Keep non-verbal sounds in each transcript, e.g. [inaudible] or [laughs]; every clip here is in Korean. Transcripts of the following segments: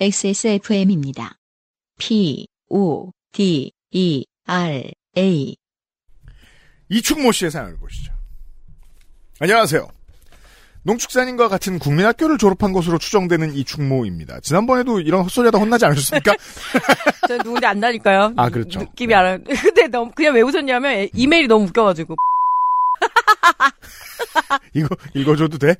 XSFM입니다. P, O, D, E, R, A. 이충모 씨의 사연을 보시죠. 안녕하세요. 농축산인과 같은 국민학교를 졸업한 것으로 추정되는 이충모입니다. 지난번에도 이런 헛소리하다 혼나지 않으셨습니까? [laughs] 저 누군지 안다니까요. 아, 그렇죠. 느낌이 알아요. 근데 너무 그냥 왜 웃었냐면 에- 이메일이 너무 웃겨가지고. [laughs] [laughs] 이거 읽어줘도 돼?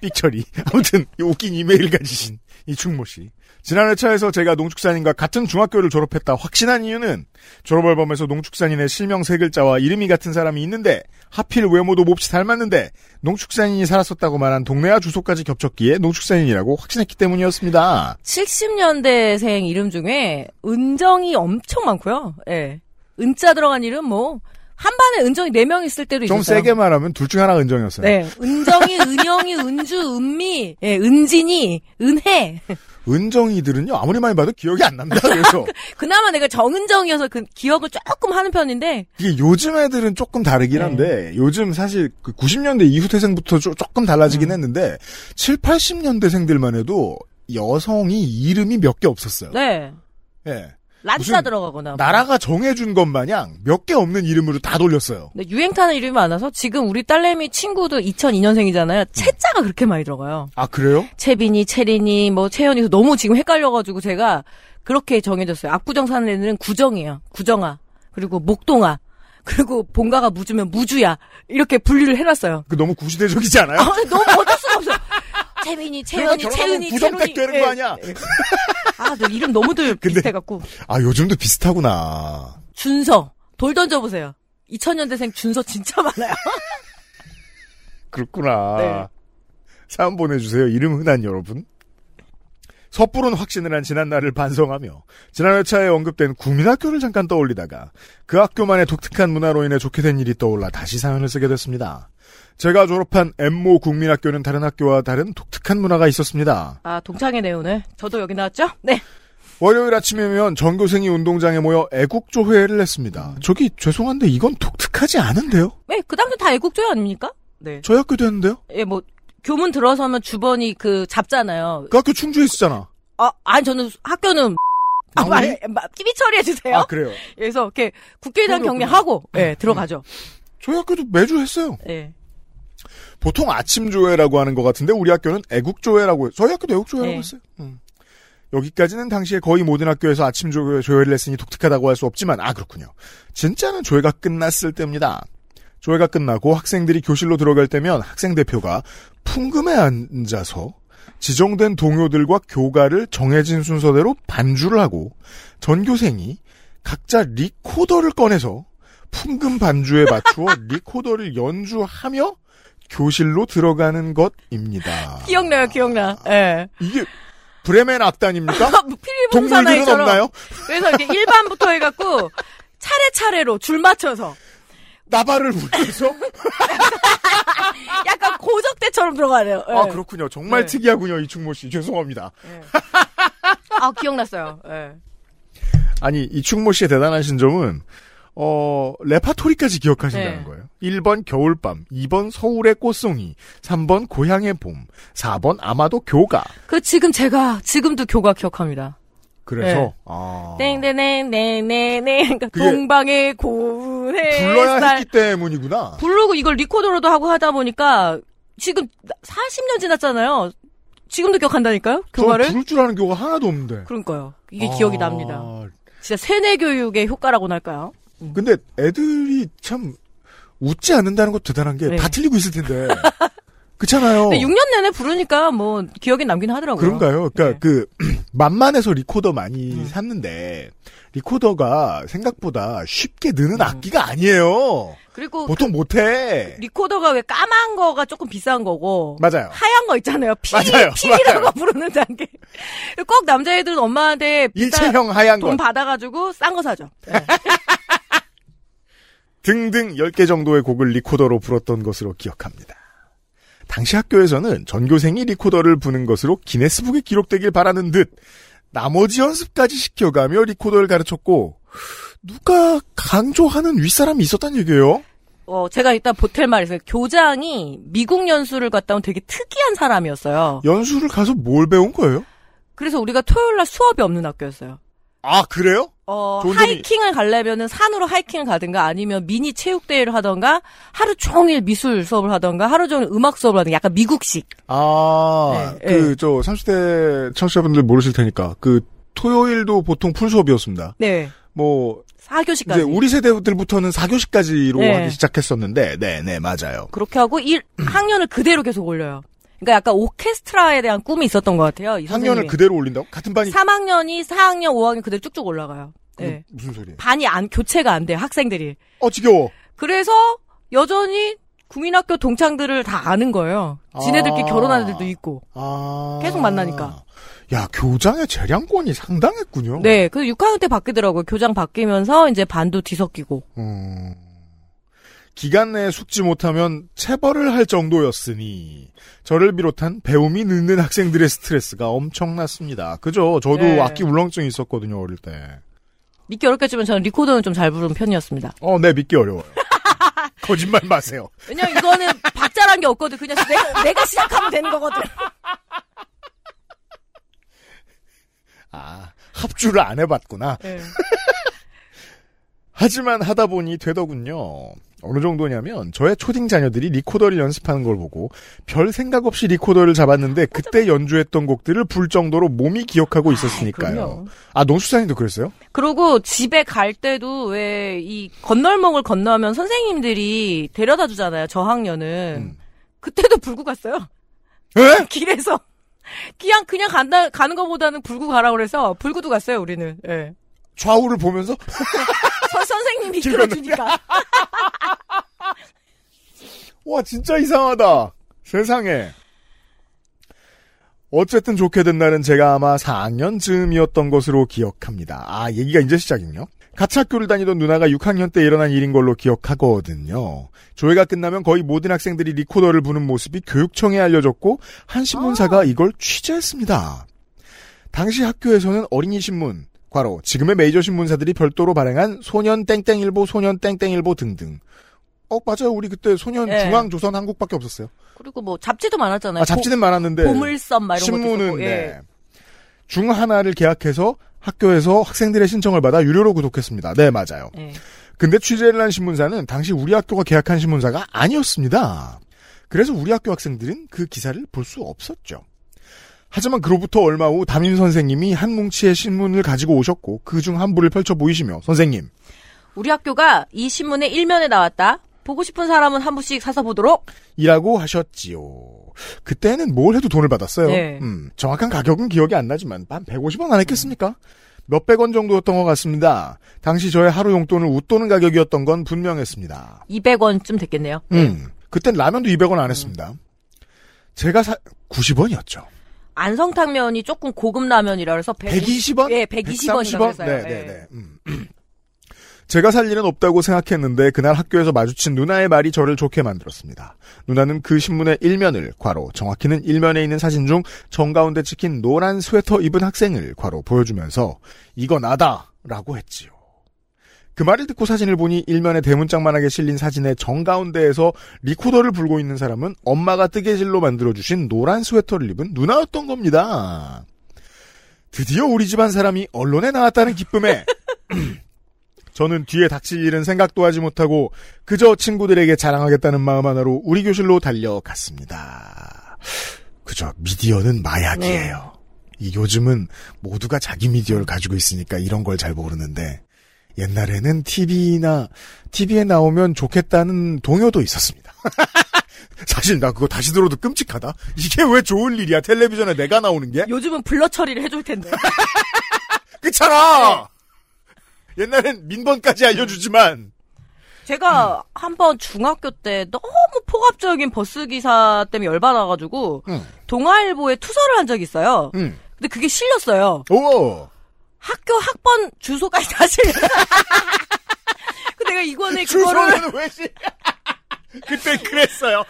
삑처리. 아무튼 이 웃긴 이메일 가지신 이충모 씨. 지난 회차에서 제가 농축산인과 같은 중학교를 졸업했다 확신한 이유는 졸업 앨범에서 농축산인의 실명 세 글자와 이름이 같은 사람이 있는데 하필 외모도 몹시 닮았는데 농축산인이 살았었다고 말한 동네와 주소까지 겹쳤기에 농축산인이라고 확신했기 때문이었습니다. 70년대생 이름 중에 은정이 엄청 많고요. 예. 은자 들어간 이름 뭐, 한 반에 은정이 4명 있을 때도 좀 있었어요. 세게 말하면 둘 중 하나가 은정이었어요. 네. 은정이, 은영이, 은주, 은미, 예, 은진이, 은혜. 은정이들은요 아무리 많이 봐도 기억이 안 납니다. 그래서 [laughs] 그나마 내가 정은정이어서 그 기억을 조금 하는 편인데, 이게 요즘 애들은 조금 다르긴 네. 한데 요즘 사실 그 90년대 이후 태생부터 조, 금 달라지긴 음. 했는데 7, 80년대생들만 해도 여성이 이름이 몇 개 없었어요. 네. 예. 무슨 들어가거나. 나라가 정해준 것 마냥 몇 개 없는 이름으로 다 돌렸어요. 근데 유행 타는 이름이 많아서 지금 우리 딸내미 친구도 2002년생이잖아요. 채자가 그렇게 많이 들어가요. 아 그래요? 채빈이, 채린이, 뭐 채연이 너무 지금 헷갈려가지고 제가 그렇게 정해졌어요. 압구정 사는 애들은 구정이에요. 구정아. 그리고 목동아. 그리고 본가가 무주면 무주야. 이렇게 분류를 해놨어요. 그 너무 구시대적이지 않아요? 아, 너무 어쩔 수가 없어. 채빈이, 채연이, 채은이, 부정백 채론이. 되는 예. 거 아니야? 아, 너 이름 너무들 근데- 비슷해갖고. 아 요즘도 비슷하구나. 준서. 돌 던져보세요. 2000년대생 준서 진짜 많아요. [laughs] 그렇구나. 네. 사연 보내주세요. 이름 흔한 여러분. 섣부른 확신을 한 지난 날을 반성하며 지난 회차에 언급된 국민학교를 잠깐 떠올리다가 그 학교만의 독특한 문화로 인해 좋게 된 일이 떠올라 다시 사연을 쓰게 됐습니다. 제가 졸업한 엠모 국민학교는 다른 학교와 다른 독특한 문화가 있었습니다. 아, 동창회 내오네. 저도 여기 나왔죠? 네. 월요일 아침이면 전교생이 운동장에 모여 애국조회를 했습니다. 저기 죄송한데 이건 독특하지 않은데요? 왜? 그 당시 다 애국조회 아닙니까? 네. 저희 학교도 했는데요? 예, 뭐, 교문 들어서면 주번이 그 잡잖아요. 그 학교 충주에 있었잖아. 아, 아니, 저는 학교는, 아? 말, 말, TV 처리해주세요. 아 그래요. 그래서 이렇게 국회의장. 경례하고, 예, 들어가죠. 저희 학교도 매주 했어요. 예. 보통 아침 조회라고 하는 것 같은데 우리 학교는 애국 조회라고. 저희 학교도 애국 조회라고 네. 했어요. 음. 여기까지는 당시에 거의 모든 학교에서 아침 조회, 조회를 했으니 독특하다고 할 수 없지만 아 그렇군요. 진짜는 조회가 끝났을 때입니다. 조회가 끝나고 학생들이 교실로 들어갈 때면 학생 대표가 풍금에 앉아서 지정된 동요들과 교가를 정해진 순서대로 반주를 하고 전교생이 각자 리코더를 꺼내서 풍금 반주에 맞추어 [laughs] 리코더를 연주하며 교실로 들어가는 것입니다. 기억나요, 기억나. 예. 이게 브레멘 악단입니까? 필리본 동물들은 사나이처럼. 없나요? 그래서 이렇게 1반부터 해갖고, 차례차례로 줄 맞춰서, 나발을 부르면서? [laughs] 약간 고적대처럼 들어가네요. 예. 아 그렇군요. 정말 네. 특이하군요. 이충모 씨 죄송합니다. [laughs] 아, 기억났어요. 예. 아니 이충모 씨의 대단하신 점은 어 레파토리까지 기억하신다는 네. 거예요. 1번 겨울밤, 2번 서울의 꽃송이, 3번 고향의 봄, 4번 아마도 교가. 그, 지금 제가, 지금도 교가 기억합니다. 그래서 네. 아 땡땡땡땡땡땡 그러니까 동방의 고운 불러야 햇살 했기 때문이구나. 부르고 이걸 리코더로도 하고 하다 보니까 지금 40년 지났잖아요. 지금도 기억한다니까요? 저 교과를? 부를 줄 아는 교가 하나도 없는데. 그러니까요. 이게 아, 기억이 납니다. 진짜 세뇌 교육의 효과라고나 할까요? 근데 애들이 참 웃지 않는다는 것도 대단한 게 네. 다 틀리고 있을 텐데. [laughs] 그렇잖아요. 근데 6년 내내 부르니까 뭐 기억에 남긴 하더라고요. 그런가요? 그러니까 네. 그 [clears throat] 만만해서 리코더 많이 음. 샀는데 리코더가 생각보다 쉽게 음. 느는 악기가 아니에요. 그리고 보통 못해. 리코더가 왜 까만 거가 조금 비싼 거고 맞아요. 하얀 거 있잖아요. 피, 맞아요. [laughs] 피라고 맞아요. 부르는 단계. 꼭 남자애들은 엄마한테 일체형 하얀 돈것 받아가지고 싼 거 사죠. 네. [laughs] 등등 10개 정도의 곡을 리코더로 불었던 것으로 기억합니다. 당시 학교에서는 전교생이 리코더를 부는 것으로 기네스북에 기록되길 바라는 듯 나머지 연습까지 시켜가며 리코더를 가르쳤고 누가 강조하는 윗사람이 있었단 얘기예요. 어, 제가 일단 보탤 말에서 교장이 미국 연수를 갔다 온 되게 특이한 사람이었어요. 연수를 가서 뭘 배운 거예요? 그래서 우리가 토요일 날 수업이 없는 학교였어요. 아, 그래요? 어, 하이킹을 가려면은 산으로 하이킹을 가든가 아니면 미니 체육대회를 하던가 하루 종일 미술 수업을 하던가 하루 종일 음악 수업을 하든가 약간 미국식. 아, 네, 그, 저, 30대 청취자분들 모르실 테니까, 그, 토요일도 보통 풀 수업이었습니다. 네. 뭐, 4교시까지. 이제 우리 세대들부터는 4교시까지로 네. 하기 시작했었는데, 네, 네, 맞아요. 그렇게 하고 1 [clears throat] 학년을 그대로 계속 올려요. 그러니까 약간 오케스트라에 대한 꿈이 있었던 것 같아요. 이 학년을 선생님이. 그대로 올린다고? 같은 반이 3학년이 4학년, 5학년 그대로 쭉쭉 올라가요. 네. 무슨 소리예요? 반이 안 교체가 안 돼요. 학생들이. 어, 지겨워. 그래서 여전히 국민학교 동창들을 다 아는 거예요. 지네들끼리 아. 결혼한 애들도 있고. 아. 계속 만나니까. 야, 교장의 재량권이 상당했군요. 네, 그래서 6학년 때 바뀌더라고요. 교장 바뀌면서 이제 반도 뒤섞이고. 음, 기간 내에 숙지 못하면 체벌을 할 정도였으니 저를 비롯한 배움이 늦는 학생들의 스트레스가 엄청났습니다. 그죠? 저도 네. 악기 울렁증이 있었거든요 어릴 때. 믿기 어렵겠지만 저는 리코더는 좀 잘 부르는 편이었습니다. 어, 네 믿기 어려워요. [laughs] 거짓말 마세요. 왜냐면 이거는 박자란 게 없거든. 그냥 내가, 내가 시작하면 되는 거거든. 아, 합주를 안 해봤구나. 네. [laughs] 하지만 하다 보니 되더군요. 어느 정도냐면 저의 초딩 자녀들이 리코더를 연습하는 걸 보고 별 생각 없이 리코더를 잡았는데 그때 연주했던 곡들을 불 정도로 몸이 기억하고 있었으니까요. 아, 농수사님도 그랬어요? 그리고 집에 갈 때도 왜 이 건널목을 건너면 선생님들이 데려다 주잖아요. 저학년은. 음. 그때도 불고 갔어요. 에? [laughs] 길에서. 그냥, 그냥 간다, 가는 것보다는 불고 가라 그래서 불고도 갔어요, 우리는. 예. 좌우를 보면서 [laughs] 선, 선생님이 [laughs] 길 이끌어주니까. 와 진짜 이상하다. 세상에. 어쨌든 좋게 된 날은 제가 아마 4학년 즈음이었던 것으로 기억합니다. 아, 얘기가 이제 시작이군요. 같이 학교를 다니던 누나가 6학년 때 일어난 일인 걸로 기억하거든요. 조회가 끝나면 거의 모든 학생들이 리코더를 부는 모습이 교육청에 알려졌고 한 신문사가 이걸 취재했습니다. 당시 학교에서는 어린이 신문, 과로 지금의 메이저 신문사들이 별도로 발행한 소년 땡땡일보, 소년 땡땡일보 등등. 어 맞아요. 우리 그때 소년 예. 중앙 조선 한국밖에 없었어요. 그리고 뭐 잡지도 많았잖아요. 아 잡지는 많았는데 보, 보물섬 막 이런 것도 신문은. 예. 네. 중 하나를 계약해서 학교에서 학생들의 신청을 받아 유료로 구독했습니다. 네 맞아요. 예. 근데 취재를 한 신문사는 당시 우리 학교가 계약한 신문사가 아니었습니다. 그래서 우리 학교 학생들은 그 기사를 볼 수 없었죠. 하지만 그로부터 얼마 후 담임 선생님이 한 뭉치의 신문을 가지고 오셨고 그 중 한 부를 펼쳐 보이시며 선생님 우리 학교가 이 신문의 일면에 나왔다. 보고 싶은 사람은 한 부씩 사서 보도록. 이라고 하셨지요. 그때는 뭘 해도 돈을 받았어요. 네. 음, 정확한 가격은 기억이 안 나지만 한 150원 안 했겠습니까? 몇백 원 정도였던 것 같습니다. 당시 저의 하루 용돈을 웃도는 가격이었던 건 분명했습니다. 200원쯤 됐겠네요. 음, 그땐 라면도 200원 안 했습니다. 제가 사 90원이었죠. 안성탕면이 조금 고급 라면이라 그래서 120 원? 예, 120원이라고 130원? 했어요. 네, 네, 네. 음. 제가 살 일은 없다고 생각했는데 그날 학교에서 마주친 누나의 말이 저를 좋게 만들었습니다. 누나는 그 신문의 일면을 괄호 정확히는 일면에 있는 사진 중 정가운데 찍힌 노란 스웨터 입은 학생을 괄호 보여주면서 이거 나다라고 했지요. 그 말을 듣고 사진을 보니 일면에 대문짝만하게 실린 사진의 정가운데에서 리코더를 불고 있는 사람은 엄마가 뜨개질로 만들어주신 노란 스웨터를 입은 누나였던 겁니다. 드디어 우리 집안 사람이 언론에 나왔다는 기쁨에 [laughs] 저는 뒤에 닥칠 일은 생각도 하지 못하고 그저 친구들에게 자랑하겠다는 마음 하나로 우리 교실로 달려갔습니다. 그저 미디어는 마약이에요. 이 요즘은 모두가 자기 미디어를 가지고 있으니까 이런 걸 잘 모르는데 옛날에는 TV나 TV에 나오면 좋겠다는 동요도 있었습니다. [laughs] 사실 나 그거 다시 들어도 끔찍하다. 이게 왜 좋은 일이야? 텔레비전에 내가 나오는 게? 요즘은 블러 처리를 해줄 텐데. [laughs] 그렇잖아. 옛날엔 민번까지 알려주지만 제가 한번 중학교 때 너무 폭압적인 버스 기사 때문에 열받아가지고 음. 동아일보에 투서를 한 적이 있어요. 음. 근데 그게 실렸어요. 오 학교 학번 주소까지 다 실려. [laughs] 그 내가 이번에 그거를 주소는 왜 씨? [laughs] 그때 그랬어요.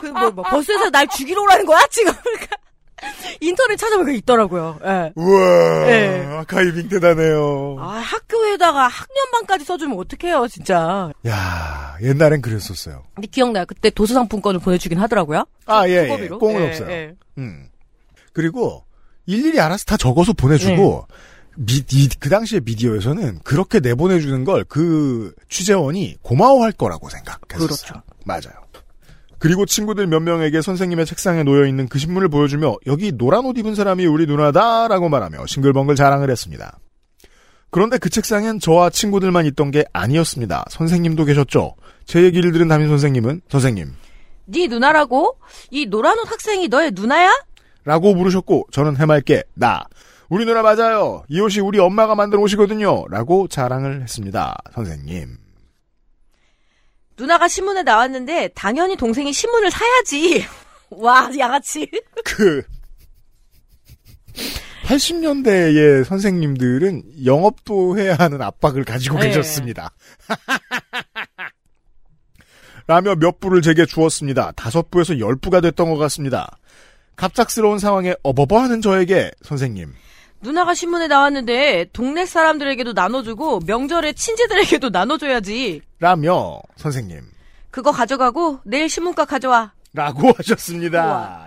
그 뭐, 뭐 버스에서 날 죽이러 오라는 거야 지금. 그러니까 [laughs] 인터넷 찾아보니까 있더라고요. 예. 우와 네. 아카이빙 대단해요. 아 학교에다가 학년반까지 써주면 어떡해요 진짜. 야 옛날엔 그랬었어요. 근데 기억나요. 그때 도서상품권을 보내주긴 하더라고요. 아 예예 수고비로. 꽁은 예, 없어요. 예. 음 그리고 일일이 알아서 다 적어서 보내주고 미, 이, 그 당시에 미디어에서는 그렇게 내보내주는 걸 그 취재원이 고마워할 거라고 생각했어요. 그렇죠. 맞아요. 그리고 친구들 몇 명에게 선생님의 책상에 놓여 있는 그 신문을 보여주며 여기 노란 옷 입은 사람이 우리 누나다라고 말하며 싱글벙글 자랑을 했습니다. 그런데 그 책상엔 저와 친구들만 있던 게 아니었습니다. 선생님도 계셨죠. 제 얘기를 들은 담임 선생님은 선생님 네 누나라고? 이 노란 옷 학생이 너의 누나야? 라고 물으셨고 저는 해맑게 나 우리 누나 맞아요. 이 옷이 우리 엄마가 만든 옷이거든요. 라고 자랑을 했습니다. 선생님. 누나가 신문에 나왔는데 당연히 동생이 신문을 사야지. [laughs] 와 양아치. 그 80년대의 선생님들은 영업도 해야 하는 압박을 가지고 네. 계셨습니다. [laughs] 라며 몇 부를 제게 주었습니다. 다섯 부에서 열 부가 됐던 것 같습니다. 갑작스러운 상황에 어버버하는 저에게 선생님 누나가 신문에 나왔는데 동네 사람들에게도 나눠주고 명절에 친지들에게도 [laughs] 나눠줘야지. 라며 선생님 그거 가져가고 내일 신문가 가져와. 라고 [laughs] 하셨습니다.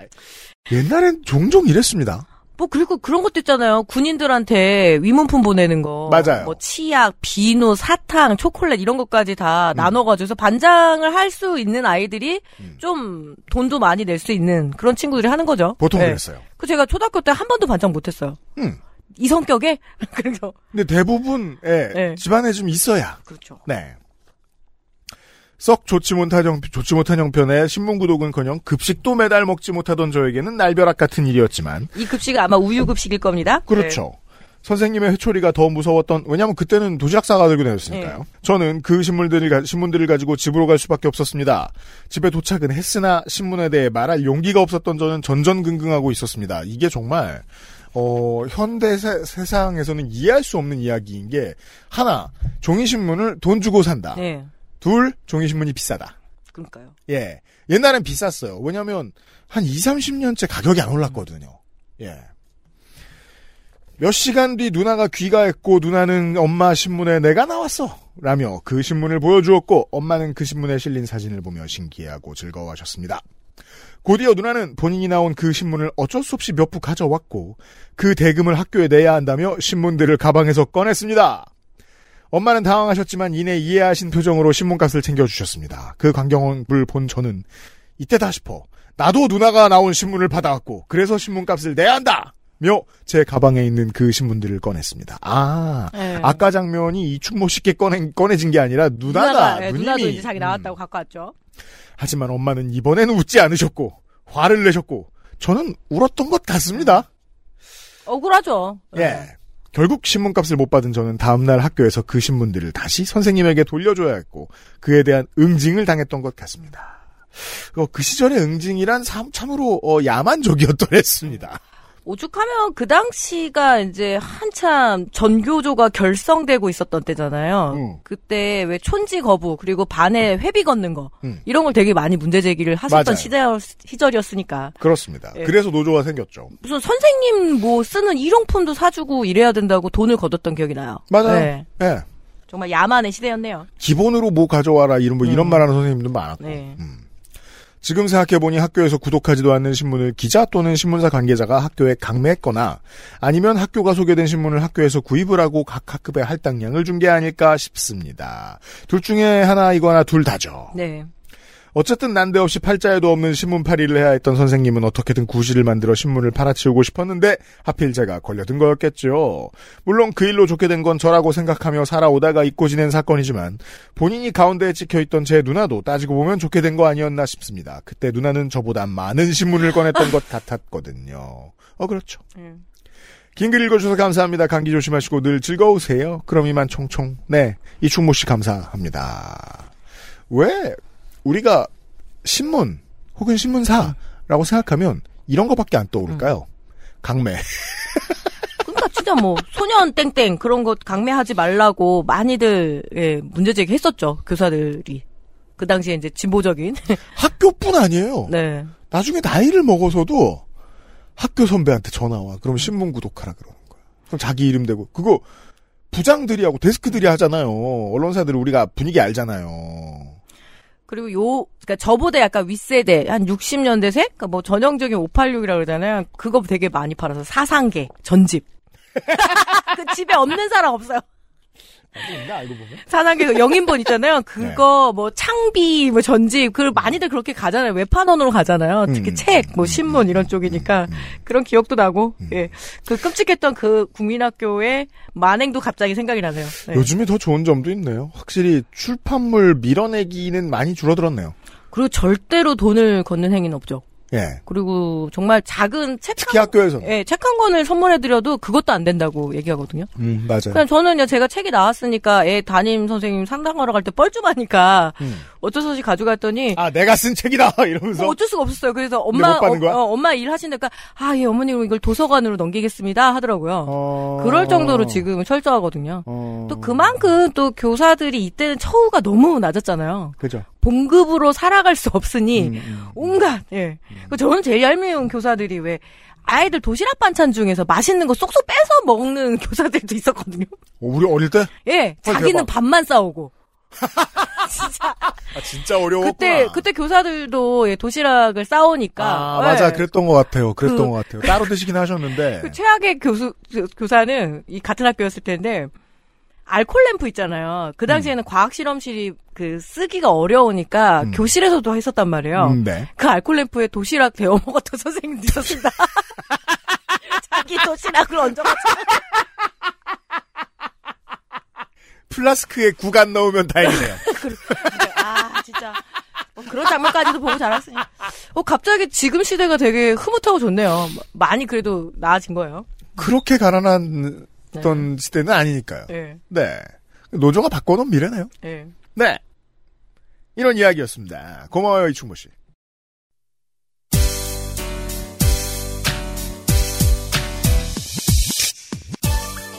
옛날엔 종종 이랬습니다. 뭐 그리고 그런 것도 있잖아요. 군인들한테 위문품 보내는 거. 맞아요. 뭐 치약, 비누, 사탕, 초콜릿 이런 것까지 다 나눠가지고서 반장을 할 수 있는 아이들이 음. 좀 돈도 많이 낼 수 있는 그런 친구들이 하는 거죠. 보통 네. 그랬어요. 그 제가 초등학교 때 한 번도 반장 못했어요. 음. 이 성격에 [laughs] 그래서 근데 대부분의 네. 집안에 좀 있어야 그렇죠. 네. 썩 좋지 못한, 형, 좋지 못한 형편에 신문 구독은커녕 급식도 매달 먹지 못하던 저에게는 날벼락 같은 일이었지만 이 급식은 아마 우유 급식일 겁니다. 그렇죠. 선생님의 회초리가 더 무서웠던 왜냐하면 그때는 도시락 싸가 들고 다녔으니까요. 네. 저는 그 신문들을 가- 신문들을 가지고 집으로 갈 수밖에 없었습니다. 집에 도착은 했으나 신문에 대해 말할 용기가 없었던 저는 전전긍긍하고 있었습니다. 이게 정말 어, 현대 세, 세상에서는 이해할 수 없는 이야기인 게 하나 종이 신문을 돈 주고 산다. 네. 네. 둘 종이 신문이 비싸다. 그러니까요. 예. 옛날엔 비쌌어요. 왜냐면, 한 2, 30년째 가격이 안 올랐거든요. 예. 몇 시간 뒤 누나가 귀가했고, 누나는 엄마 신문에 내가 나왔어! 라며 그 신문을 보여주었고, 엄마는 그 신문에 실린 사진을 보며 신기해하고 즐거워하셨습니다. 곧이어 누나는 본인이 나온 그 신문을 어쩔 수 없이 몇 부 가져왔고, 그 대금을 학교에 내야 한다며 신문들을 가방에서 꺼냈습니다. 엄마는 당황하셨지만 이내 이해하신 표정으로 신문값을 챙겨주셨습니다. 그 광경을 본 저는 이때다 싶어 나도 누나가 나온 신문을 받아왔고 그래서 신문값을 내야 한다! 며 제 가방에 있는 그 신문들을 꺼냈습니다. 아, 네. 아까 장면이 이충모 씨께 꺼내, 꺼내진 게 아니라 누나가, 네, 누님이. 누나도 이제 자기 음. 나왔다고 갖고 왔죠. 하지만 엄마는 이번에는 웃지 않으셨고 화를 내셨고 저는 울었던 것 같습니다. 억울하죠. 예. 결국 신문값을 못 받은 저는 다음날 학교에서 그 신문들을 다시 선생님에게 돌려줘야 했고 그에 대한 응징을 당했던 것 같습니다. 어, 그 시절의 응징이란 참, 참으로 어, 야만적이었던 [laughs] 했습니다. 오죽하면 그 당시가 이제 한참 전교조가 결성되고 있었던 때잖아요. 음. 그때 왜 촌지 거부 그리고 반에 회비 걷는 거 음. 이런 걸 되게 많이 문제 제기를 하셨던. 시절, 시절이었으니까 그렇습니다. 예. 그래서 노조가 생겼죠. 무슨 선생님 뭐 쓰는 일용품도 사주고 이래야 된다고 돈을 걷었던 기억이 나요. 맞아요. 네. 예. 정말 야만의 시대였네요. 기본으로 뭐 가져와라 이런 뭐 이런 음. 말하는 선생님도 많았고. 네. 음. 지금 생각해보니 학교에서 구독하지도 않는 신문을 기자 또는 신문사 관계자가 학교에 강매했거나 아니면 학교가 소개된 신문을 학교에서 구입을 하고 각 학급에 할당량을 준 게 아닐까 싶습니다. 둘 중에 하나이거나 둘 다죠. 네. 어쨌든 난데없이 팔자에도 없는 신문 팔이를 해야 했던 선생님은 어떻게든 구실을 만들어 신문을 팔아치우고 싶었는데 하필 제가 걸려든 거였겠죠. 물론 그 일로 좋게 된 건 저라고 생각하며 살아오다가 잊고 지낸 사건이지만 본인이 가운데에 찍혀있던 제 누나도 따지고 보면 좋게 된 거 아니었나 싶습니다. 그때 누나는 저보다 많은 신문을 꺼냈던 것 같았거든요. 어 그렇죠. 음. 긴글 읽어주셔서 감사합니다. 감기 조심하시고 늘 즐거우세요. 그럼 이만 총총. 네. 이충모 씨 감사합니다. 왜 우리가 신문 혹은 신문사라고 생각하면 이런 거밖에 안 떠오를까요? 강매. 그러니까 진짜 뭐 소년 땡땡 그런 거 강매하지 말라고 많이들 예, 문제 제기했었죠 교사들이 그 당시에 이제 진보적인 [laughs] 학교뿐 아니에요. 네 나중에 나이를 먹어서도 학교 선배한테 전화 와. 그럼 신문 구독하라 그러는 거야. 그럼 자기 이름 대고 그거 부장들이 하고 데스크들이 하잖아요. 언론사들은 우리가 분위기 알잖아요. 그리고 요, 그니까 저보다 약간 윗세대, 한 60년대생? 그니까 뭐 전형적인 586이라고 그러잖아요. 그거 되게 많이 팔아서 사상계, 전집. [laughs] 그 집에 없는 사람 없어요. 있나 알고 보면. 사상계 그 영인본 있잖아요. [laughs] 그거 뭐 창비 뭐 전집 그 많이들 그렇게 가잖아요. 웹판원으로 가잖아요. 특히 음. 책, 뭐 신문 이런 쪽이니까 그런 기억도 나고 예. 그 끔찍했던 그 국민학교의 만행도 갑자기 생각이 나네요. 네. 요즘에 더 좋은 점도 있네요. 확실히 출판물 밀어내기는 많이 줄어들었네요. 그리고 절대로 돈을 걷는 행위는 없죠. 예. 그리고 정말 작은 책 특히 한, 학교에서는. 예, 책 한 권을 선물해드려도 그것도 안 된다고 얘기하거든요. 음, 맞아요. 그냥 저는요, 제가 책이 나왔으니까 애 담임 선생님 상담하러 갈 때 뻘쭘하니까 음. 어쩔 수 없이 가져갔더니 아, 내가 쓴 책이다! [laughs] 이러면서. 뭐 어쩔 수가 없었어요. 그래서 엄마, 못 받는 거야? 어, 어, 엄마 일 하신다니까, 아, 예, 어머님 이걸 도서관으로 넘기겠습니다. 하더라고요. 어... 그럴 정도로 지금 철저하거든요. 어... 또 그만큼 또 교사들이 이때는 처우가 너무 낮았잖아요. 그죠. 봉급으로 살아갈 수 없으니, 음, 음. 온갖, 예. 그 저는 제일 얄미운 교사들이 왜, 아이들 도시락 반찬 중에서 맛있는 거 쏙쏙 빼서 먹는 [laughs] 교사들도 있었거든요. 어, 우리 어릴 때? 예, 헐, 자기는 대박. 밥만 싸오고. [laughs] 진짜. 아, 진짜 어려웠구나. 그때, 그때 교사들도 예, 도시락을 싸오니까. 아, 예. 맞아. 그랬던 것 같아요. 그랬던 그- 것 같아요. 따로 드시긴 하셨는데. [laughs] 그 최악의 교수, 교- 교사는 이 같은 학교였을 텐데, 알콜 램프 있잖아요. 그 당시에는 과학 실험실이 그 쓰기가 어려우니까 음. 교실에서도 했었단 말이에요. 음, 네. 그 알콜 램프에 도시락 데워 먹었던 [laughs] 선생님도 있었습니다. 자기 도시락을 얹어가지고. 플라스크에 구간 넣으면 다행이네요. [laughs] 아, 진짜. 뭐 그런 장면까지도 보고 자랐으니. 어, 갑자기 지금 시대가 되게 흐뭇하고 좋네요. 많이 그래도 나아진 거예요. 그렇게 가난한 던 시대는 아니니까요. 예, 네. 노조가 바꿔놓은 미래네요. 예. 네. 이런 이야기였습니다. 고마워요, 이충모 씨.